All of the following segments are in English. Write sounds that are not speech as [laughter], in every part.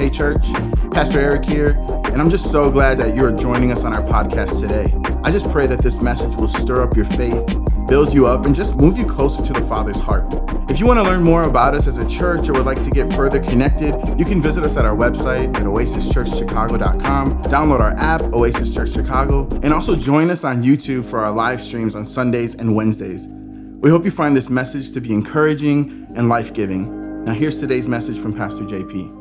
Hey, church, Pastor Eric here, and I'm just so glad that you're joining us on our podcast today. I just pray that this message will stir up your faith, build you up, and just move you closer to the Father's heart. If you want to learn more about us as a church or would like to get further connected, you can visit us at our website at oasischurchchicago.com, download our app, Oasis Church Chicago, and also join us on YouTube for our live streams on Sundays and Wednesdays. We hope you find this message to be encouraging and life giving. Now, here's today's message from Pastor JP.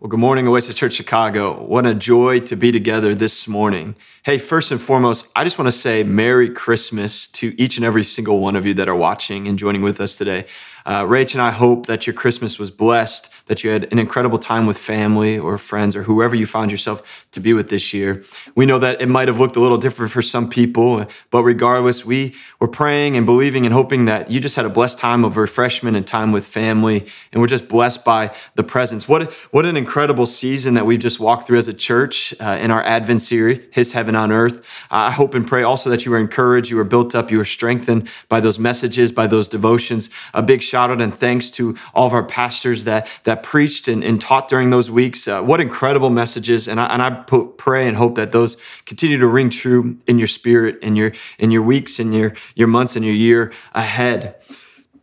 Well, good morning, Oasis Church Chicago. What a joy to be together this morning. Hey, first and foremost, I just want to say Merry Christmas to each and every single one of you that are watching and joining with us today. Uh, Rach and I hope that your Christmas was blessed, that you had an incredible time with family or friends or whoever you found yourself to be with this year. We know that it might have looked a little different for some people, but regardless, we were praying and believing and hoping that you just had a blessed time of refreshment and time with family, and we're just blessed by the presence. What, what an incredible season that we've just walked through as a church uh, in our Advent series, His Heaven on Earth. Uh, I hope and pray also that you were encouraged, you were built up, you were strengthened by those messages, by those devotions. A big shout shout out and thanks to all of our pastors that that preached and, and taught during those weeks. Uh, what incredible messages! And I, and I put, pray and hope that those continue to ring true in your spirit, in your in your weeks, in your your months, and your year ahead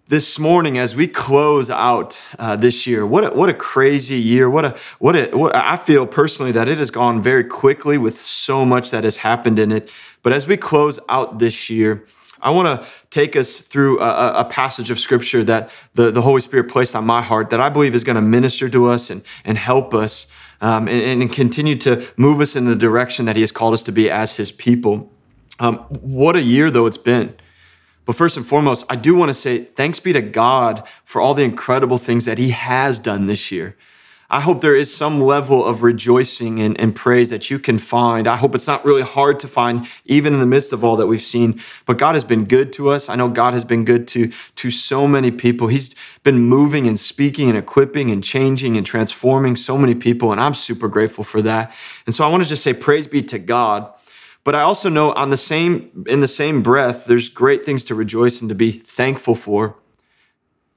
this morning as we close out uh, this year what a, what a crazy year what a what a what i feel personally that it has gone very quickly with so much that has happened in it but as we close out this year I want to take us through a, a, passage of scripture that the, the Holy Spirit placed on my heart that I believe is going to minister to us and, and help us um, and, and, continue to move us in the direction that He has called us to be as His people. Um, what a year, though, it's been. But first and foremost, I do want to say thanks be to God for all the incredible things that He has done this year. I hope there is some level of rejoicing and, and, praise that you can find. I hope it's not really hard to find, even in the midst of all that we've seen. But God has been good to us. I know God has been good to, to so many people. He's been moving and speaking and equipping and changing and transforming so many people. And I'm super grateful for that. And so I want to just say, praise be to God. But I also know on the same, in the same breath, there's great things to rejoice and to be thankful for.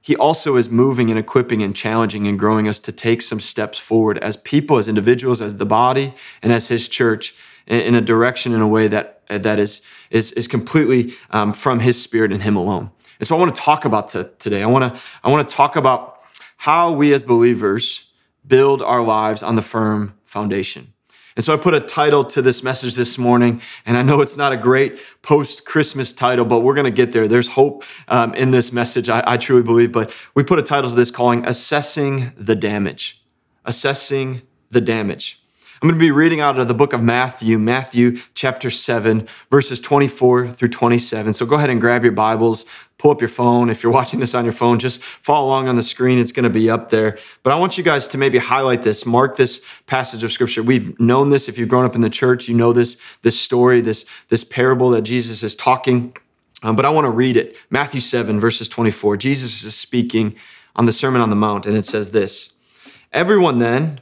He also is moving and equipping and challenging and growing us to take some steps forward as people, as individuals, as the body, and as His church in a direction, in a way that, that is, is, is completely um, from His Spirit and Him alone. And so I want to talk about t- today. I want to I want to talk about how we as believers build our lives on the firm foundation. And so I put a title to this message this morning, and I know it's not a great post Christmas title, but we're going to get there. There's hope um, in this message, I, I truly believe. But we put a title to this calling Assessing the Damage. Assessing the Damage. I'm going to be reading out of the book of Matthew, Matthew chapter 7, verses 24 through 27. So go ahead and grab your Bibles, pull up your phone. If you're [laughs] watching this on your phone, just follow along on the screen. It's going to be up there. But I want you guys to maybe highlight this, mark this passage of scripture. We've known this. If you've grown up in the church, you know this, this story, this, this parable that Jesus is talking. Um, but I want to read it. Matthew 7, verses 24. Jesus is speaking on the Sermon on the Mount, and it says this Everyone then,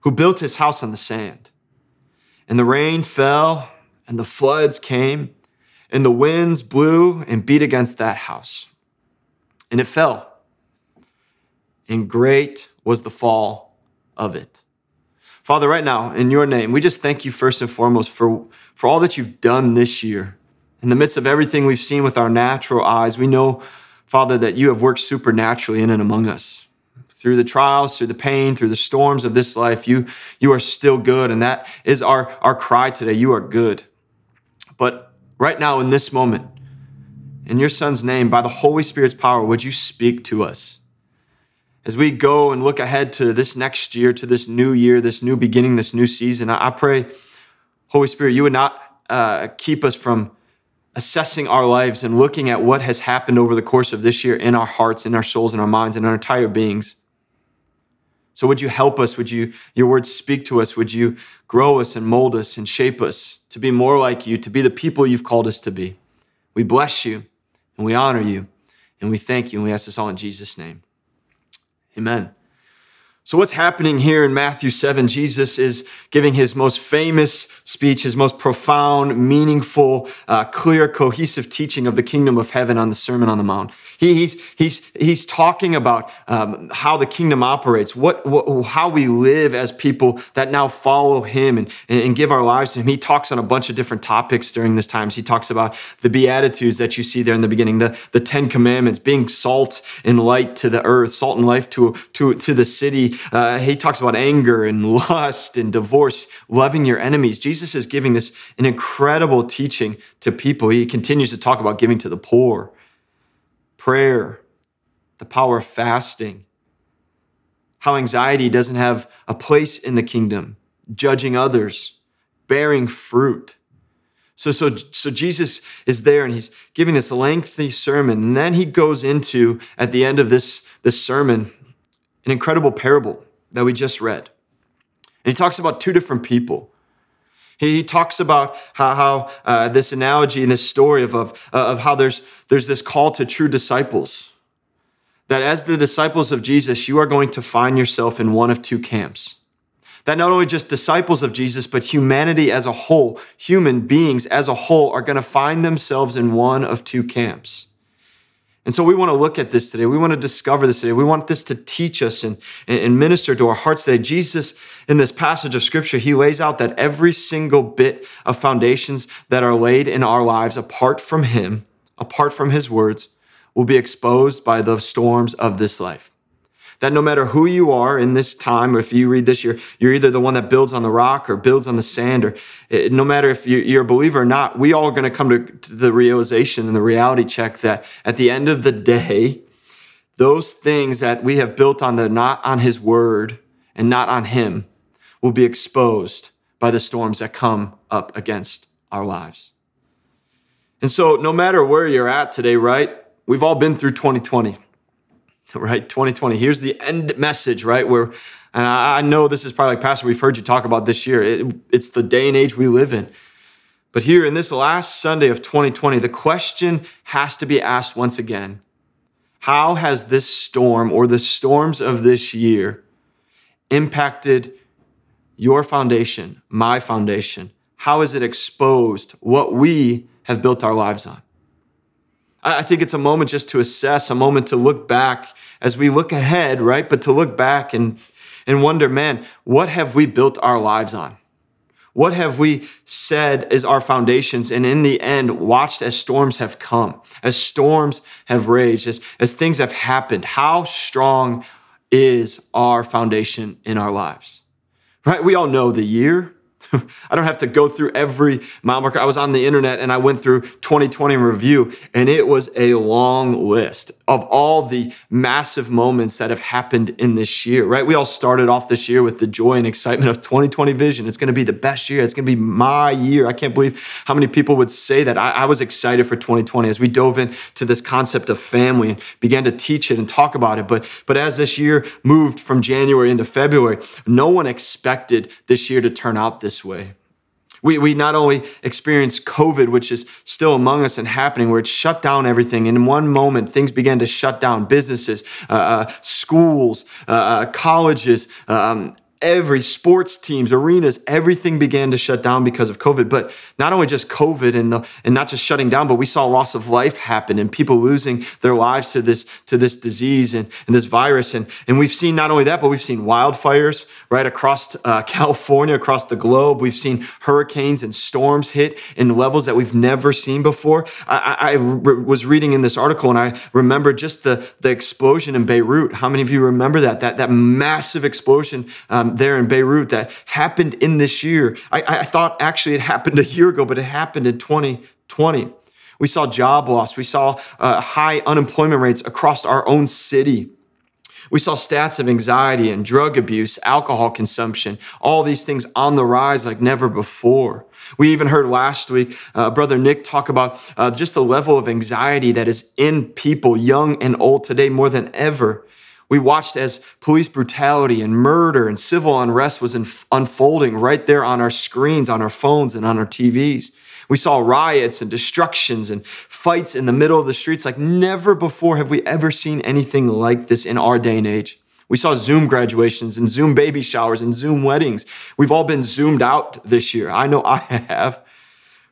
who built his house on the sand. And the rain fell, and the floods came, and the winds blew and beat against that house. And it fell. And great was the fall of it. Father, right now, in your name, we just thank you first and foremost for, for all that you've done this year. In the midst of everything we've seen with our natural eyes, we know, Father, that you have worked supernaturally in and among us through the trials, through the pain, through the storms of this life, you, you are still good. And that is our, our cry today. You are good. But right now, in this moment, in your son's name, by the Holy Spirit's power, would you speak to us? As we go and look ahead to this next year, to this new year, this new beginning, this new season, I, pray, Holy Spirit, you would not uh, keep us from assessing our lives and looking at what has happened over the course of this year in our hearts, in our souls, in our minds, in our entire beings So would you help us? Would you, your words speak to us? Would you grow us and mold us and shape us to be more like you, to be the people you've called us to be? We bless you and we honor you and we thank you and we ask this all in Jesus' name. Amen. So, what's happening here in Matthew 7? Jesus is giving his most famous speech, his most profound, meaningful, uh, clear, cohesive teaching of the kingdom of heaven on the Sermon on the Mount. He, he's, he's, he's talking about um, how the kingdom operates, what, what, how we live as people that now follow him and, and give our lives to him. He talks on a bunch of different topics during this time. He talks about the Beatitudes that you see there in the beginning, the, the Ten Commandments, being salt and light to the earth, salt and life to, to, to the city. Uh, he talks about anger and lust and divorce, loving your enemies. Jesus is giving this an incredible teaching to people. He continues to talk about giving to the poor prayer, the power of fasting, how anxiety doesn't have a place in the kingdom, judging others, bearing fruit. So, so, so Jesus is there and he's giving this lengthy sermon. And then he goes into, at the end of this, this sermon, an incredible parable that we just read. And he talks about two different people. He talks about how, how uh, this analogy and this story of, of, of how there's, there's this call to true disciples. That as the disciples of Jesus, you are going to find yourself in one of two camps. That not only just disciples of Jesus, but humanity as a whole, human beings as a whole, are going to find themselves in one of two camps. And so we want to look at this today. We want to discover this today. We want this to teach us and, and minister to our hearts today. Jesus, in this passage of scripture, he lays out that every single bit of foundations that are laid in our lives apart from him, apart from his words, will be exposed by the storms of this life that no matter who you are in this time, or if you read this, you're, you're either the one that builds on the rock or builds on the sand, or it, no matter if you're a believer or not, we all are going to come to the realization and the reality check that at the end of the day, those things that we have built on the not on his word and not on him will be exposed by the storms that come up against our lives. And so, no matter where you're at today, right? We've all been through 2020. [laughs] right? 2020. Here's the end message, right? Where, and I know this is probably like, Pastor, we've heard you talk about this year. It, it's the day and age we live in. But here in this last Sunday of 2020, the question has to be asked once again How has this storm or the storms of this year impacted your foundation, my foundation? How has it exposed what we have built our lives on? I think it's a moment just to assess, a moment to look back as we look ahead, right? But to look back and, and wonder, man, what have we built our lives on? What have we said is our foundations? And in the end, watched as storms have come, as storms have raged, as, as things have happened. How strong is our foundation in our lives? Right? We all know the year, [laughs] I don't have to go through every mile marker. I was on the internet and I went through 2020 review, and it was a long list of all the massive moments that have happened in this year, right? We all started off this year with the joy and excitement of 2020 vision. It's going to be the best year. It's going to be my year. I can't believe how many people would say that. I, I was excited for 2020 as we dove into this concept of family and began to teach it and talk about it. But, but as this year moved from January into February, no one expected this year to turn out this way. We, we not only experienced COVID, which is still among us and happening, where it shut down everything. In one moment, things began to shut down businesses, uh, uh, schools, uh, uh colleges, um, every sports teams, arenas, everything began to shut down because of COVID. But not only just COVID and the, and not just shutting down, but we saw loss of life happen and people losing their lives to this to this disease and, and this virus. And and we've seen not only that, but we've seen wildfires right across uh, [laughs] California, across the globe. We've seen hurricanes and storms hit in levels that we've never seen before. I, I, I re- was reading in this article and I remember just the the explosion in Beirut. How many of you remember that that that massive explosion? Um, there in Beirut that happened in this year. I, I thought actually it happened a year ago, but it happened in 2020. We saw job loss. We saw uh, high unemployment rates across our own city. We saw stats of anxiety and drug abuse, alcohol consumption, all these things on the rise like never before. We even heard last week uh, Brother Nick talk about uh, just the level of anxiety that is in people, young and old today, more than ever. We watched as police brutality and murder and civil unrest was unfolding right there on our screens, on our phones, and on our TVs. We saw riots and destructions and fights in the middle of the streets like never before have we ever seen anything like this in our day and age. We saw Zoom graduations and Zoom baby showers and Zoom weddings. We've all been zoomed out this year. I know I have.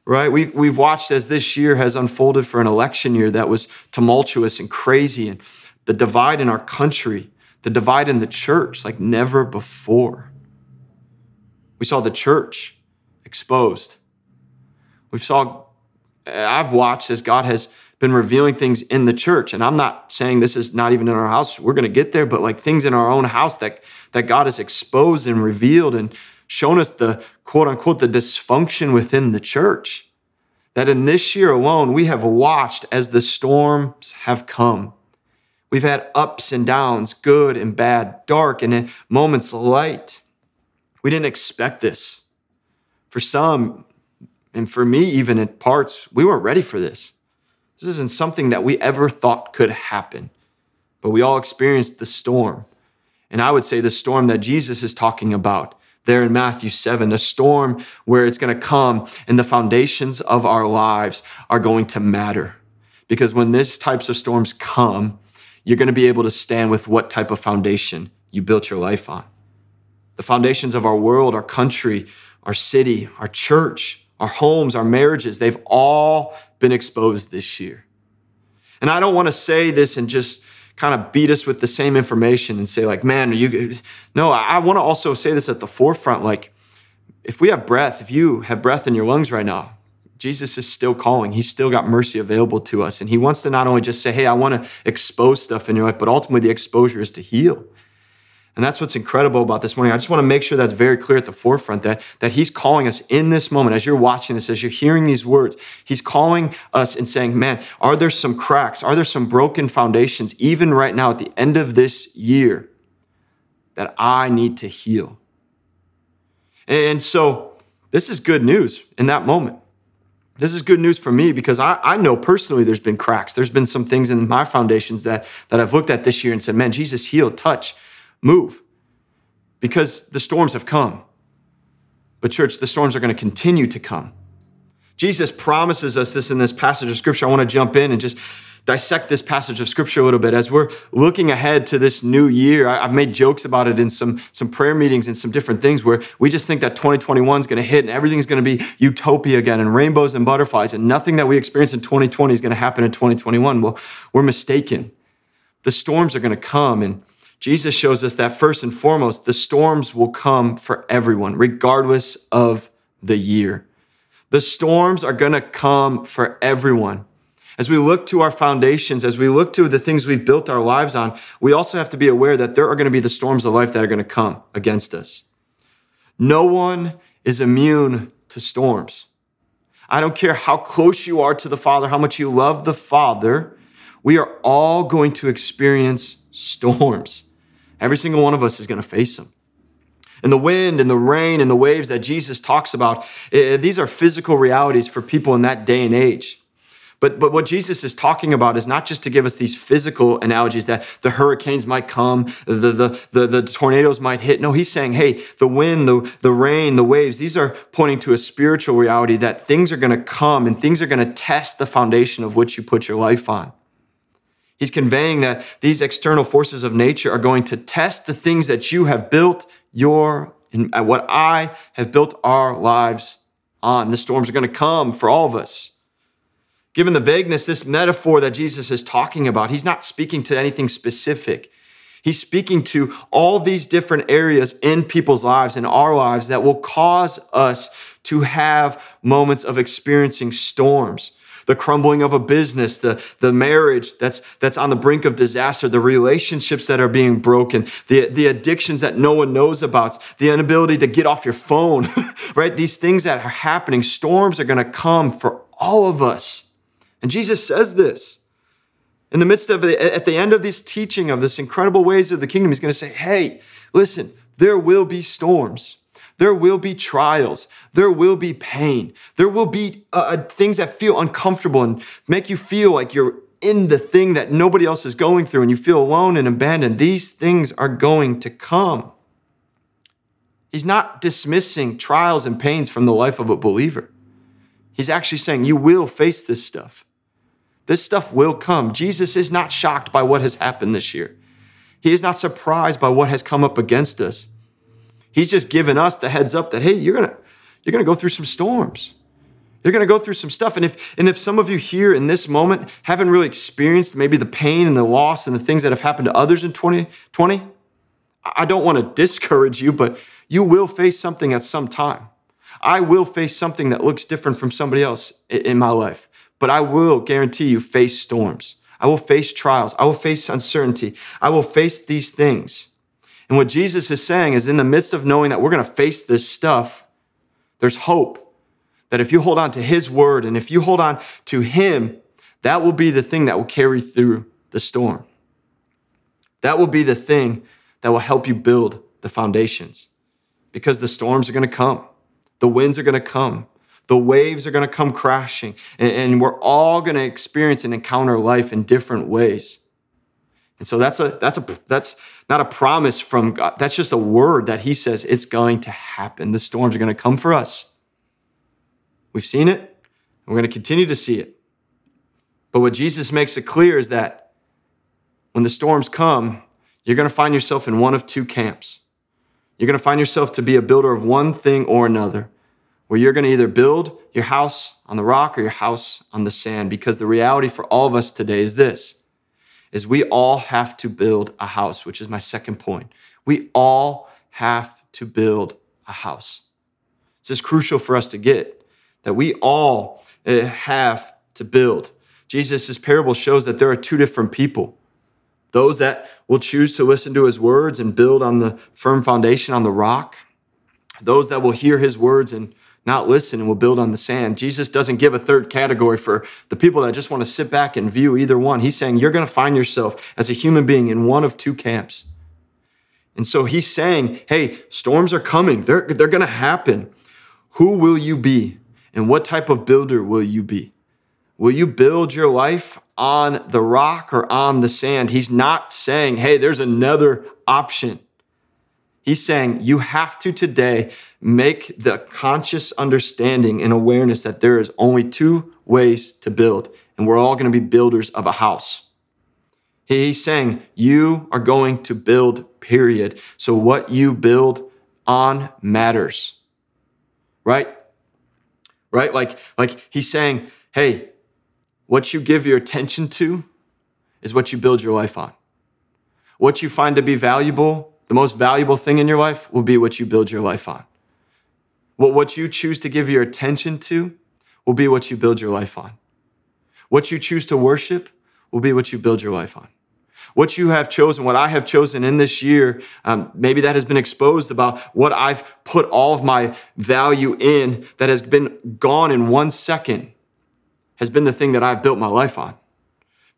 Right? We've, we've watched as this year has unfolded for an election year that was tumultuous and crazy, and the divide in our country, the divide in the church like never before. We saw the church exposed. We've saw, I've watched as God has been revealing things in the church. And I'm not saying this is not even in our house. We're going to get there, but like things in our own house that, that God has exposed and revealed and shown us the quote unquote, the dysfunction within the church. That in this year alone, we have watched as the storms have come. We've had ups and downs, good and bad, dark and moments light. We didn't expect this. For some, and for me, even at parts, we weren't ready for this. This isn't something that we ever thought could happen, but we all experienced the storm. And I would say the storm that Jesus is talking about there in Matthew 7, a storm where it's going to come and the foundations of our lives are going to matter. Because when these types of storms come, you're going to be able to stand with what type of foundation you built your life on. The foundations of our world, our country, our city, our church, our homes, our marriages, they've all been exposed this year. And I don't want to say this and just kind of beat us with the same information and say, like, man, are you. No, I want to also say this at the forefront. Like, if we have breath, if you have breath in your lungs right now, Jesus is still calling. He's still got mercy available to us. And he wants to not only just say, hey, I want to expose stuff in your life, but ultimately the exposure is to heal. And that's what's incredible about this morning. I just want to make sure that's very clear at the forefront that, that He's calling us in this moment, as you're watching this, as you're hearing these words, He's calling us and saying, Man, are there some cracks? Are there some broken foundations, even right now at the end of this year, that I need to heal? And so this is good news in that moment. This is good news for me because I, I know personally there's been cracks. There's been some things in my foundations that, that I've looked at this year and said, man, Jesus healed, touch move because the storms have come. But, church, the storms are going to continue to come. Jesus promises us this in this passage of scripture. I want to jump in and just dissect this passage of scripture a little bit as we're looking ahead to this new year. I've made jokes about it in some, some prayer meetings and some different things where we just think that 2021 is going to hit and everything's going to be utopia again and rainbows and butterflies and nothing that we experience in 2020 is going to happen in 2021. Well, we're mistaken. The storms are going to come and Jesus shows us that first and foremost, the storms will come for everyone, regardless of the year. The storms are going to come for everyone. As we look to our foundations, as we look to the things we've built our lives on, we also have to be aware that there are going to be the storms of life that are going to come against us. No one is immune to storms. I don't care how close you are to the Father, how much you love the Father, we are all going to experience storms. Every single one of us is going to face them. And the wind and the rain and the waves that Jesus talks about, eh, these are physical realities for people in that day and age. But, but what Jesus is talking about is not just to give us these physical analogies that the hurricanes might come, the, the, the, the tornadoes might hit. No, he's saying, hey, the wind, the, the rain, the waves, these are pointing to a spiritual reality that things are going to come and things are going to test the foundation of which you put your life on. He's conveying that these external forces of nature are going to test the things that you have built your and uh, what I have built our lives on. The storms are going to come for all of us. Given the vagueness, this metaphor that Jesus is talking about, he's not speaking to anything specific. He's speaking to all these different areas in people's lives, in our lives, that will cause us to have moments of experiencing storms the crumbling of a business, the, the marriage that's, that's on the brink of disaster, the relationships that are being broken, the, the addictions that no one knows about, the inability to get off your phone, [laughs] right? These things that are happening, storms are going to come for all of us. And Jesus says this. In the midst of it, at the end of this teaching of this incredible ways of the kingdom, he's going to say, Hey, listen, there will be storms. There will be trials. There will be pain. There will be uh, uh, things that feel uncomfortable and make you feel like you're in the thing that nobody else is going through and you feel alone and abandoned, these things are going to come. He's not dismissing trials and pains from the life of a believer. He's actually saying you will face this stuff. This stuff will come. Jesus is not shocked by what has happened this year. He is not surprised by what has come up against us. He's just given us the heads up that hey, you're going to you're going to go through some storms. You're going to go through some stuff. And if, and if some of you here in this moment haven't really experienced maybe the pain and the loss and the things that have happened to others in 2020, I don't want to [laughs] discourage you, but you will face something at some time. I will face something that looks different from somebody else in my life, but I will guarantee you face storms. I will face trials. I will face uncertainty. I will face these things. And what Jesus is saying is in the midst of knowing that we're going to face this stuff, there's hope that if you hold on to his word and if you hold on to him, that will be the thing that will carry through the storm. That will be the thing that will help you build the foundations because the storms are going to come, the winds are going to come, the waves are going to come crashing, and, we're all going to experience and encounter life in different ways. And so that's a that's a that's not a promise from God. That's just a word that he says it's going to happen. The storms are going to come for us. We've seen it, we're going to continue to see it. But what Jesus makes it clear is that when the storms come, you're going to find yourself in one of two camps. You're going to find yourself to be a builder of one thing or another, where you're going to either build your house on the rock or your house on the sand because the reality for all of us today is this is we all have to build a house, which is my second point. We all have to build a house. This is crucial for us to get that we all eh, have to build. Jesus' parable shows that there are two different people those that will choose to listen to his words and build on the firm foundation on the rock, those that will hear his words and not listen and will build on the sand. Jesus doesn't give a third category for the people that just want to sit back and view either one. He's saying you're going to find yourself as a human being in one of two camps. And so he's saying, hey, storms are coming, they're, they're going to happen. Who will you be? And what type of builder will you be? Will you build your life on the rock or on the sand? He's not saying, hey, there's another option. He's saying you have to today make the conscious understanding and awareness that there is only two ways to build, and we're all going to be builders of a house. He's saying you are going to build, period. So what you build on matters, right? right? Like, like he's saying, hey, what you give your attention to is what you build your life on. What you find to be valuable, the most valuable thing in your life, will be what you build your life on. What, what you choose to give your attention to will be what you build your life on. What you choose to worship will be what you build your life on what you have chosen, what I have chosen in this year, um, maybe that has been exposed about what I've put all of my value in that has been gone in one second, has been the thing that I've built my life on.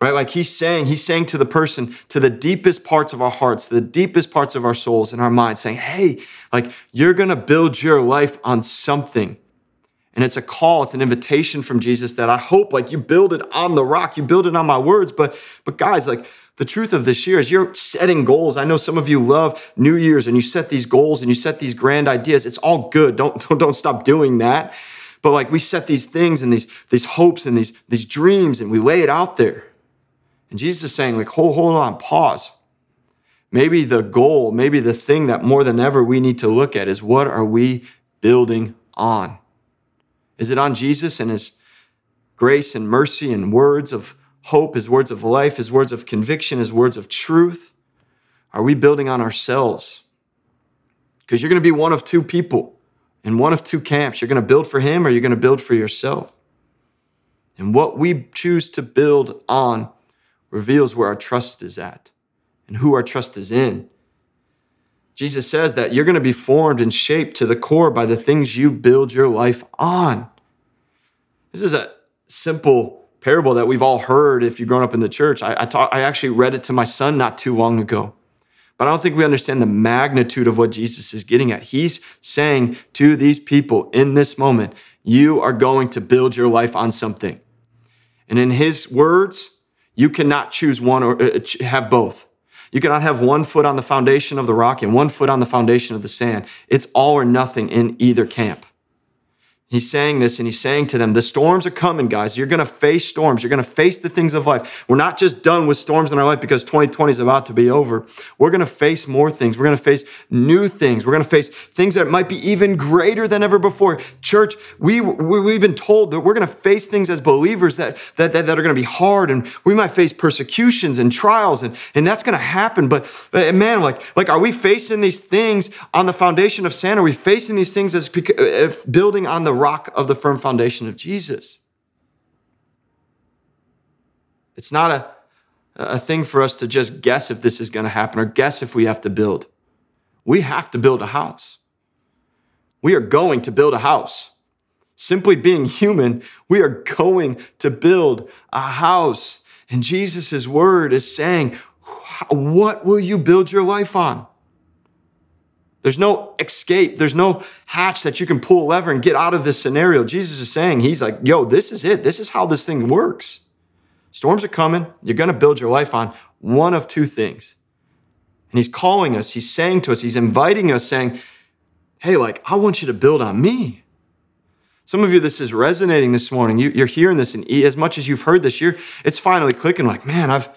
Right? Like he's saying, he's saying to the person, to the deepest parts of our hearts, the deepest parts of our souls and our minds, saying, hey, like you're gonna build your life on something. And it's a call, it's an invitation from Jesus that I hope like you build it on the rock, you build it on my words. But but guys, like the truth of this year is you're setting goals. I know some of you love New Year's and you set these goals and you set these grand ideas. It's all good. Don't, [laughs] don't, don't stop doing that. But like we set these things and these, these hopes and these, these dreams and we lay it out there. And Jesus is saying, like, hold, hold on, pause. Maybe the goal, maybe the thing that more than ever we need to look at is what are we building on? Is it on Jesus and his grace and mercy and words of hope, his words of life, his words of conviction, his words of truth? Are we building on ourselves? Because you're going to be one of two people in one of two camps. You're going to build for him or you're going to build for yourself. And what we choose to build on reveals where our trust is at and who our trust is in. Jesus says that you're going to be formed and shaped to the core by the things you build your life on. This is a simple parable that we've all heard if you've grown up in the church. I, I, I actually read it to my son not too long ago. But I don't think we understand the magnitude of what Jesus is getting at. He's saying to these people in this moment, you are going to build your life on something. And in his words, You cannot choose one or uh, have both. You cannot have one foot on the foundation of the rock and one foot on the foundation of the sand. It's all or nothing in either camp. He's saying this and he's saying to them, the storms are coming, guys. You're going to face storms. You're going to face the things of life. We're not just done with storms in our life because 2020 is about to be over. We're going to face more things. We're going to face new things. We're going to face things that might be even greater than ever before. Church, we, we, have been told that we're going to face things as believers that, that, that, that are going to be hard and we might face persecutions and trials and, and that's going to happen. But, but man, like, like, are we facing these things on the foundation of sand? Are we facing these things as uh, building on the rock of the firm foundation of Jesus. It's not a, a thing for us to just guess if this is going to happen or guess if we have to build. We have to build a house. We are going to build a house. Simply being human, we are going to build a house. And Jesus' word is saying, What will you build your life on? There's no escape. There's no hatch that you can pull a lever and get out of this scenario. Jesus is saying, He's like, yo, this is it. This is how this thing works. Storms are coming. You're going to build your life on one of two things. And He's calling us, He's saying to us, He's inviting us, saying, hey, like, I want you to build on me. Some of you, this is resonating this morning. You, are hearing this, and as much as you've heard this year, it's finally clicking like, man, I've,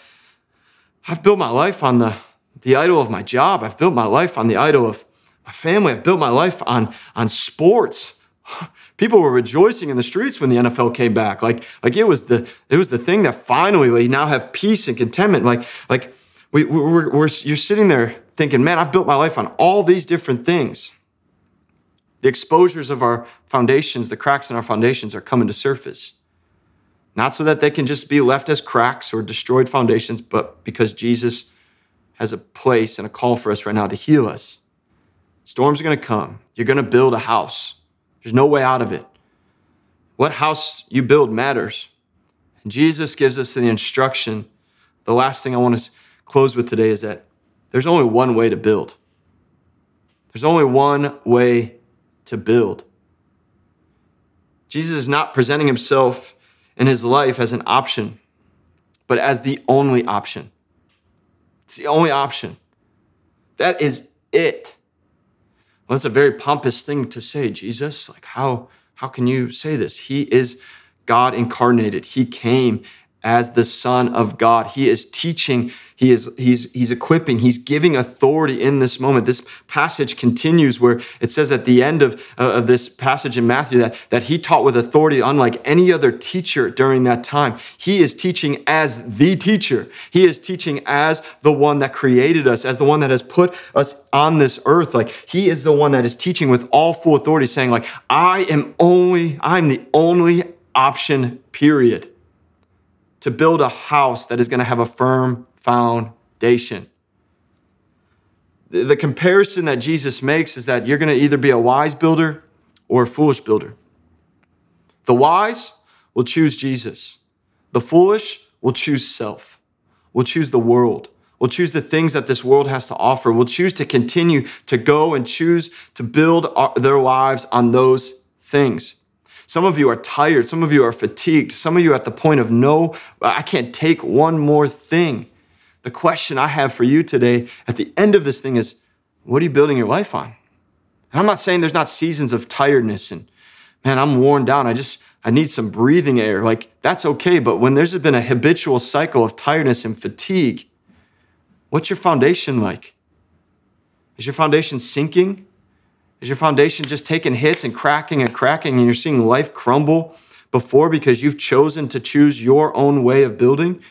I've built my life on the, the idol of my job. I've built my life on the idol of my family, I've built my life on, on sports. [laughs] People were rejoicing in the streets when the NFL came back. Like, like it was the it was the thing that finally we now have peace and contentment. Like, like we, we're, we're, you're sitting there thinking, man, I've built my life on all these different things. The exposures of our foundations, the cracks in our foundations are coming to surface. Not so that they can just be left as cracks or destroyed foundations, but because Jesus has a place and a call for us right now to heal us. Storms are going to come. You're going to build a house. There's no way out of it. What house you build matters. And Jesus gives us the instruction. The last thing I want to close with today is that there's only one way to build. There's only one way to build. Jesus is not presenting himself in his life as an option, but as the only option. It's the only option. That is it. Well, that's a very pompous thing to say, Jesus. Like, how, how can you say this? He is God incarnated. He came as the Son of God. He is teaching, he is he's he's equipping, he's giving authority in this moment. This passage continues where it says at the end of, uh, of this passage in Matthew that, that he taught with authority unlike any other teacher during that time. He is teaching as the teacher. He is teaching as the one that created us, as the one that has put us on this earth. Like he is the one that is teaching with all full authority, saying, like, I am only, I'm the only option, period to build a house that is going to have a firm foundation. The comparison that Jesus makes is that you're going to either be a wise builder or a foolish builder. The wise will choose Jesus, the foolish will choose self, will choose the world. Will choose the things that this world has to offer. Will choose to continue to go and choose to build their lives on those things. Some of you are tired. Some of you are fatigued. Some of you are at the point of no, I can't take one more thing. The question I have for you today at the end of this thing is what are you building your life on? And I'm not saying there's not seasons of tiredness and man, I'm worn down. I just, I need some breathing air. Like that's okay. But when there's been a habitual cycle of tiredness and fatigue, what's your foundation like? Is your foundation sinking? Is your foundation just taking hits and cracking and cracking and you're seeing life crumble before because you've chosen to choose your own way of building?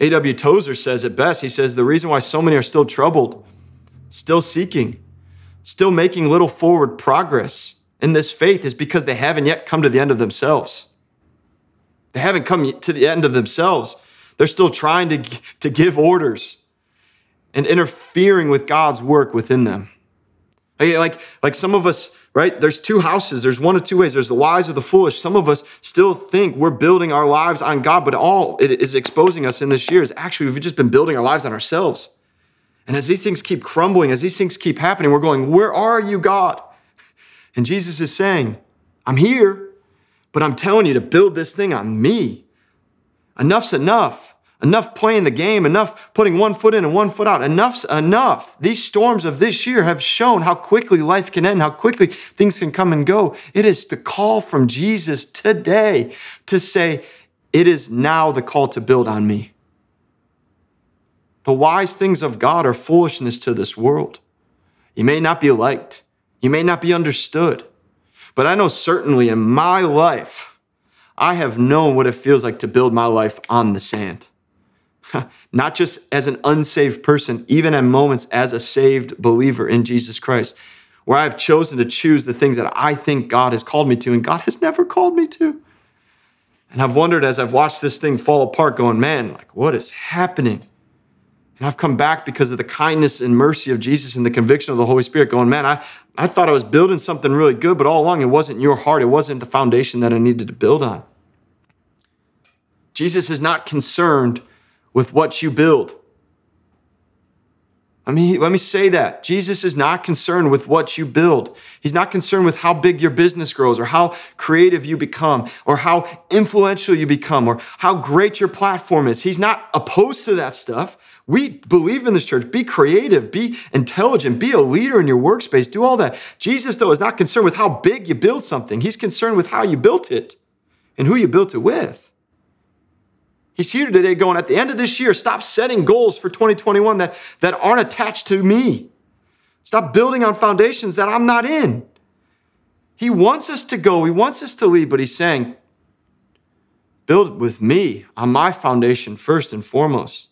A.W. Tozer says it best. He says the reason why so many are still troubled, still seeking, still making little forward progress in this faith is because they haven't yet come to the end of themselves. They haven't come to the end of themselves. They're still trying to, to give orders and interfering with God's work within them. Like, like some of us, right? There's two houses. There's one of two ways. There's the wise or the foolish. Some of us still think we're building our lives on God, but all it is exposing us in this year is actually we've just been building our lives on ourselves. And as these things keep crumbling, as these things keep happening, we're going, Where are you, God? And Jesus is saying, I'm here, but I'm telling you to build this thing on me. Enough's enough. Enough playing the game, enough putting one foot in and one foot out. Enough's enough. These storms of this year have shown how quickly life can end, how quickly things can come and go. It is the call from Jesus today to say, it is now the call to build on me. The wise things of God are foolishness to this world. You may not be liked, you may not be understood, but I know certainly in my life, I have known what it feels like to build my life on the sand. [laughs] not just as an unsaved person, even at moments as a saved believer in Jesus Christ, where I've chosen to choose the things that I think God has called me to, and God has never called me to. And I've wondered as I've watched this thing fall apart, going, man, like, what is happening? And I've come back because of the kindness and mercy of Jesus and the conviction of the Holy Spirit, going, man, I, I thought I was building something really good, but all along it wasn't your heart. It wasn't the foundation that I needed to build on. Jesus is not concerned with what you build. Let me, let me say that. Jesus is not concerned with what you build. He's not concerned with how big your business grows or how creative you become or how influential you become or how great your platform is. He's not opposed to that stuff. We believe in this church. Be creative, be intelligent, be a leader in your workspace, do all that. Jesus, though, is not concerned with how big you build something. He's concerned with how you built it and who you built it with. He's here today going, at the end of this year, stop setting goals for 2021 that, that aren't attached to me. Stop building on foundations that I'm not in. He wants us to go, he wants us to lead, but he's saying, build with me on my foundation first and foremost.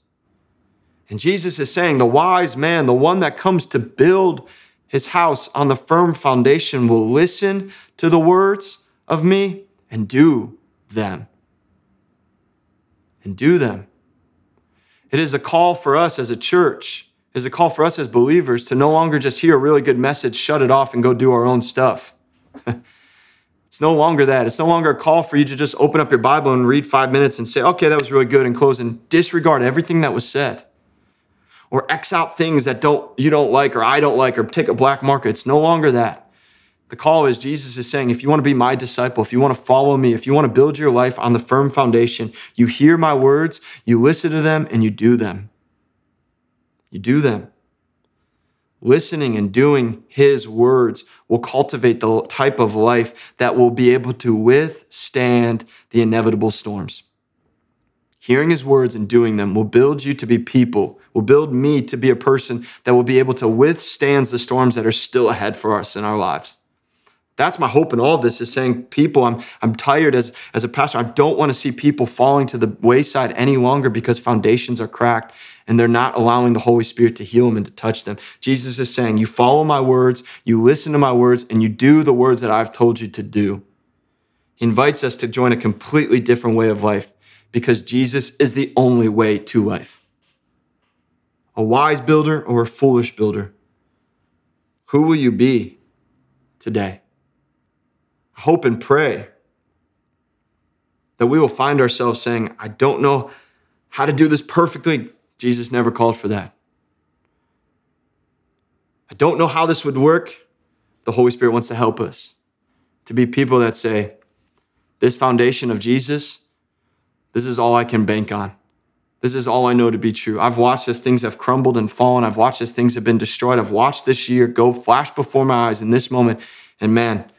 And Jesus is saying, the wise man, the one that comes to build his house on the firm foundation, will listen to the words of me and do them and do them. It is a call for us as a church, it is a call for us as believers to no longer just hear a really good message, shut it off, and go do our own stuff. [laughs] it's no longer that. It's no longer a call for you to just open up your Bible and read five minutes and say, okay, that was really good, and close and disregard everything that was said. Or X out things that don't you don't like or I don't like or take a black marker. It's no longer that. The call is Jesus is saying, if you want to be my disciple, if you want to follow me, if you want to build your life on the firm foundation, you hear my words, you listen to them, and you do them. You do them. Listening and doing his words will cultivate the type of life that will be able to withstand the inevitable storms. Hearing his words and doing them will build you to be people, will build me to be a person that will be able to withstand the storms that are still ahead for us in our lives. That's my hope in all of this is saying, people, I'm, I'm tired as, as a pastor. I don't want to see people falling to the wayside any longer because foundations are cracked and they're not allowing the Holy Spirit to heal them and to touch them. Jesus is saying, You follow my words, you listen to my words, and you do the words that I've told you to do. He invites us to join a completely different way of life because Jesus is the only way to life. A wise builder or a foolish builder? Who will you be today? Hope and pray that we will find ourselves saying, I don't know how to do this perfectly. Jesus never called for that. I don't know how this would work. The Holy Spirit wants to help us to be people that say, This foundation of Jesus, this is all I can bank on. This is all I know to be true. I've watched as things have crumbled and fallen. I've watched as things have been destroyed. I've watched this year go flash before my eyes in this moment. And man,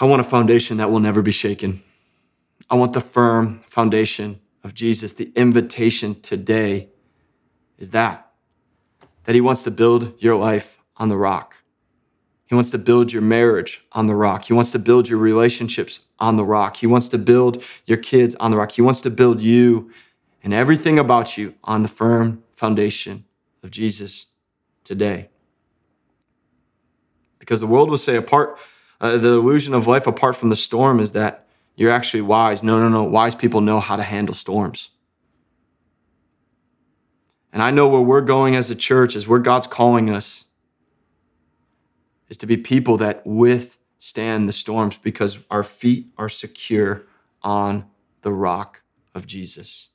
I want a foundation that will never be shaken. I want the firm foundation of Jesus. The invitation today is that, that He wants to build your life on the rock. He wants to build your marriage on the rock. He wants to build your relationships on the rock. He wants to build your kids on the rock. He wants to build you and everything about you on the firm foundation of Jesus today. Because the world will say, apart uh, the illusion of life apart from the storm is that you're actually wise. No, no, no. Wise people know how to handle storms. And I know where we're going as a church, is where God's calling us, is to be people that withstand the storms because our feet are secure on the rock of Jesus.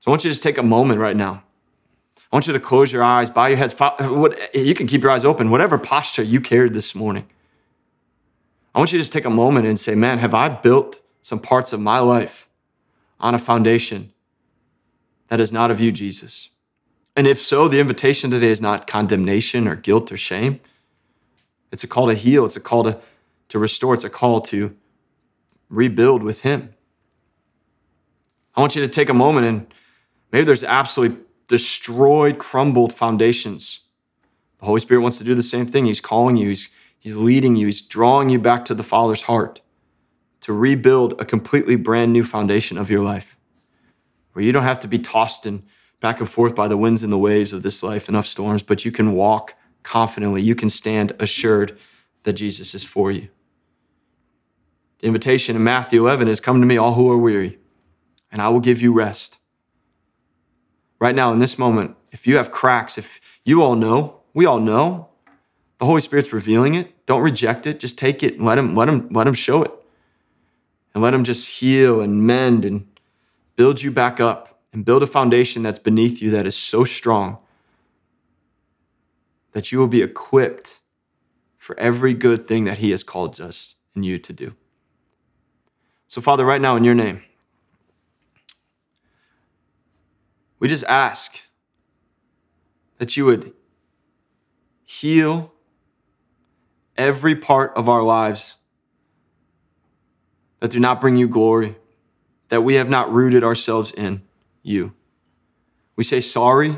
So I want you to just take a moment right now. I want you to close your eyes, bow your heads. You can keep your eyes open, whatever posture you carried this morning. I want you to just take a moment and say, man, have I built some parts of my life on a foundation that is not of you, Jesus? And if so, the invitation today is not condemnation or guilt or shame. It's a call to heal, it's a call to, to restore, it's a call to rebuild with Him. I want you to take a moment and maybe there's absolutely destroyed, crumbled foundations. The Holy Spirit wants to do the same thing. He's calling you, He's, he's leading you, He's drawing you back to the Father's heart to rebuild a completely brand new foundation of your life where you don't have to be tossed and back and forth by the winds and the waves of this life, enough storms, but you can walk confidently. You can stand assured that Jesus is for you. The invitation in Matthew 11 is Come to me, all who are weary, and I will give you rest. Right now, in this moment, if you have cracks, if you all know, we all know, the Holy Spirit's revealing it. Don't reject it. Just take it and let him, let him, let him show it. And let him just heal and mend and build you back up and build a foundation that's beneath you that is so strong that you will be equipped for every good thing that He has called us and you to do. So, Father, right now in your name, we just ask that you would heal every part of our lives that do not bring you glory, that we have not rooted ourselves in you. We say sorry.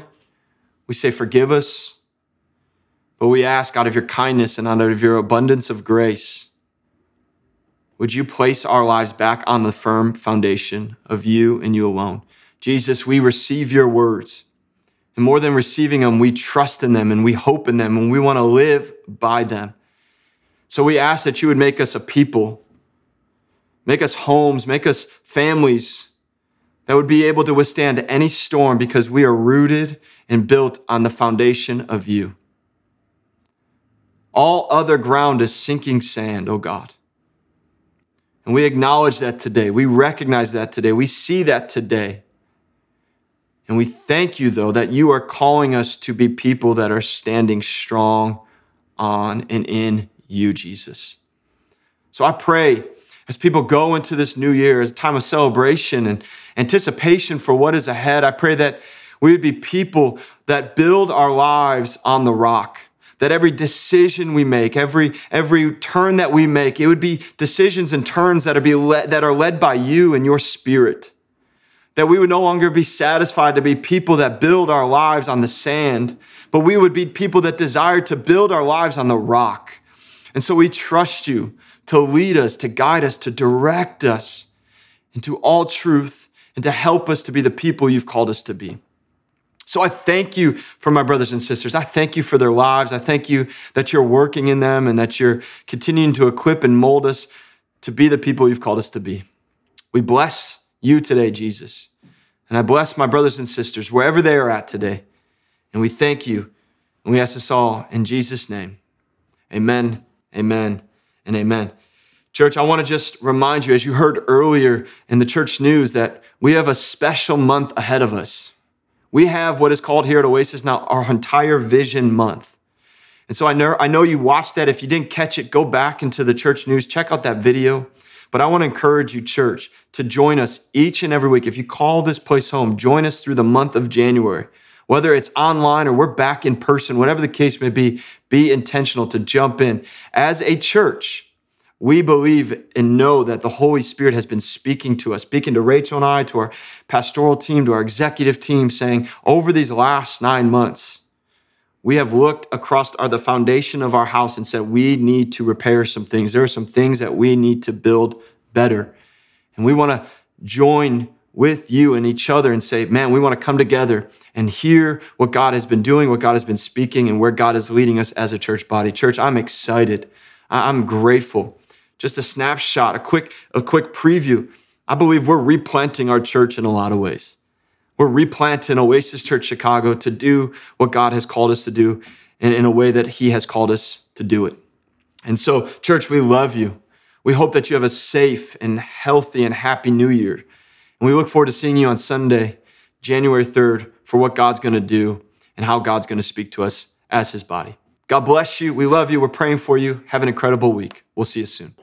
We say forgive us. But we ask out of your kindness and out of your abundance of grace, would you place our lives back on the firm foundation of you and you alone? Jesus, we receive your words. And more than receiving them, we trust in them and we hope in them and we want to live by them. So we ask that you would make us a people, make us homes, make us families that would be able to withstand any storm because we are rooted and built on the foundation of you. All other ground is sinking sand, oh God. And we acknowledge that today. We recognize that today. We see that today. And we thank you, though, that you are calling us to be people that are standing strong on and in you, Jesus. So I pray as people go into this new year, as a time of celebration and anticipation for what is ahead, I pray that we would be people that build our lives on the rock that every decision we make, every, every turn that we make, it would be decisions and turns that are, be led, that are led by you and your spirit. That we would no longer be satisfied to be people that build our lives on the sand, but we would be people that desire to build our lives on the rock. And so we trust you to lead us, to guide us, to direct us into all truth, and to help us to be the people you've called us to be. So I thank you for my brothers and sisters. I thank you for their lives. I thank you that you're working in them and that you're continuing to equip and mold us to be the people you've called us to be. We bless you today, Jesus. And I bless my brothers and sisters wherever they are at today. And we thank you. And we ask this all in Jesus' name. Amen, amen, and amen. Church, I want to just remind you, as you heard earlier in the church news, that we have a special month ahead of us we have what is called here at Oasis now our entire vision month. And so I know, I know you watched that. If you didn't catch it, go back into the church news, check out that video. But I want to encourage you, church, to join us each and every week. If you call this place home, join us through the month of January. Whether it's online or we're back in person, whatever the case may be, be intentional to jump in. As a church, we believe and know that the Holy Spirit has been speaking to us, speaking to Rachel and I, to our pastoral team, to our executive team, saying, over these last nine months, we have looked across our, the foundation of our house and said, we need to repair some things. There are some things that we need to build better. And we want to join with you and each other and say, man, we want to come together and hear what God has been doing, what God has been speaking, and where God is leading us as a church body. Church, I'm excited. I'm grateful just a snapshot, a quick, a quick preview. I believe we're replanting our church in a lot of ways. We're replanting Oasis Church Chicago to do what God has called us to do and in a way that He has called us to do it. And so, church, we love you. We hope that you have a safe and healthy and happy new year. And we look forward to seeing you on Sunday, January 3rd, for what God's going to do and how God's going to speak to us as his body. God bless you. We love you. We're praying for you. Have an incredible week. We'll see you soon.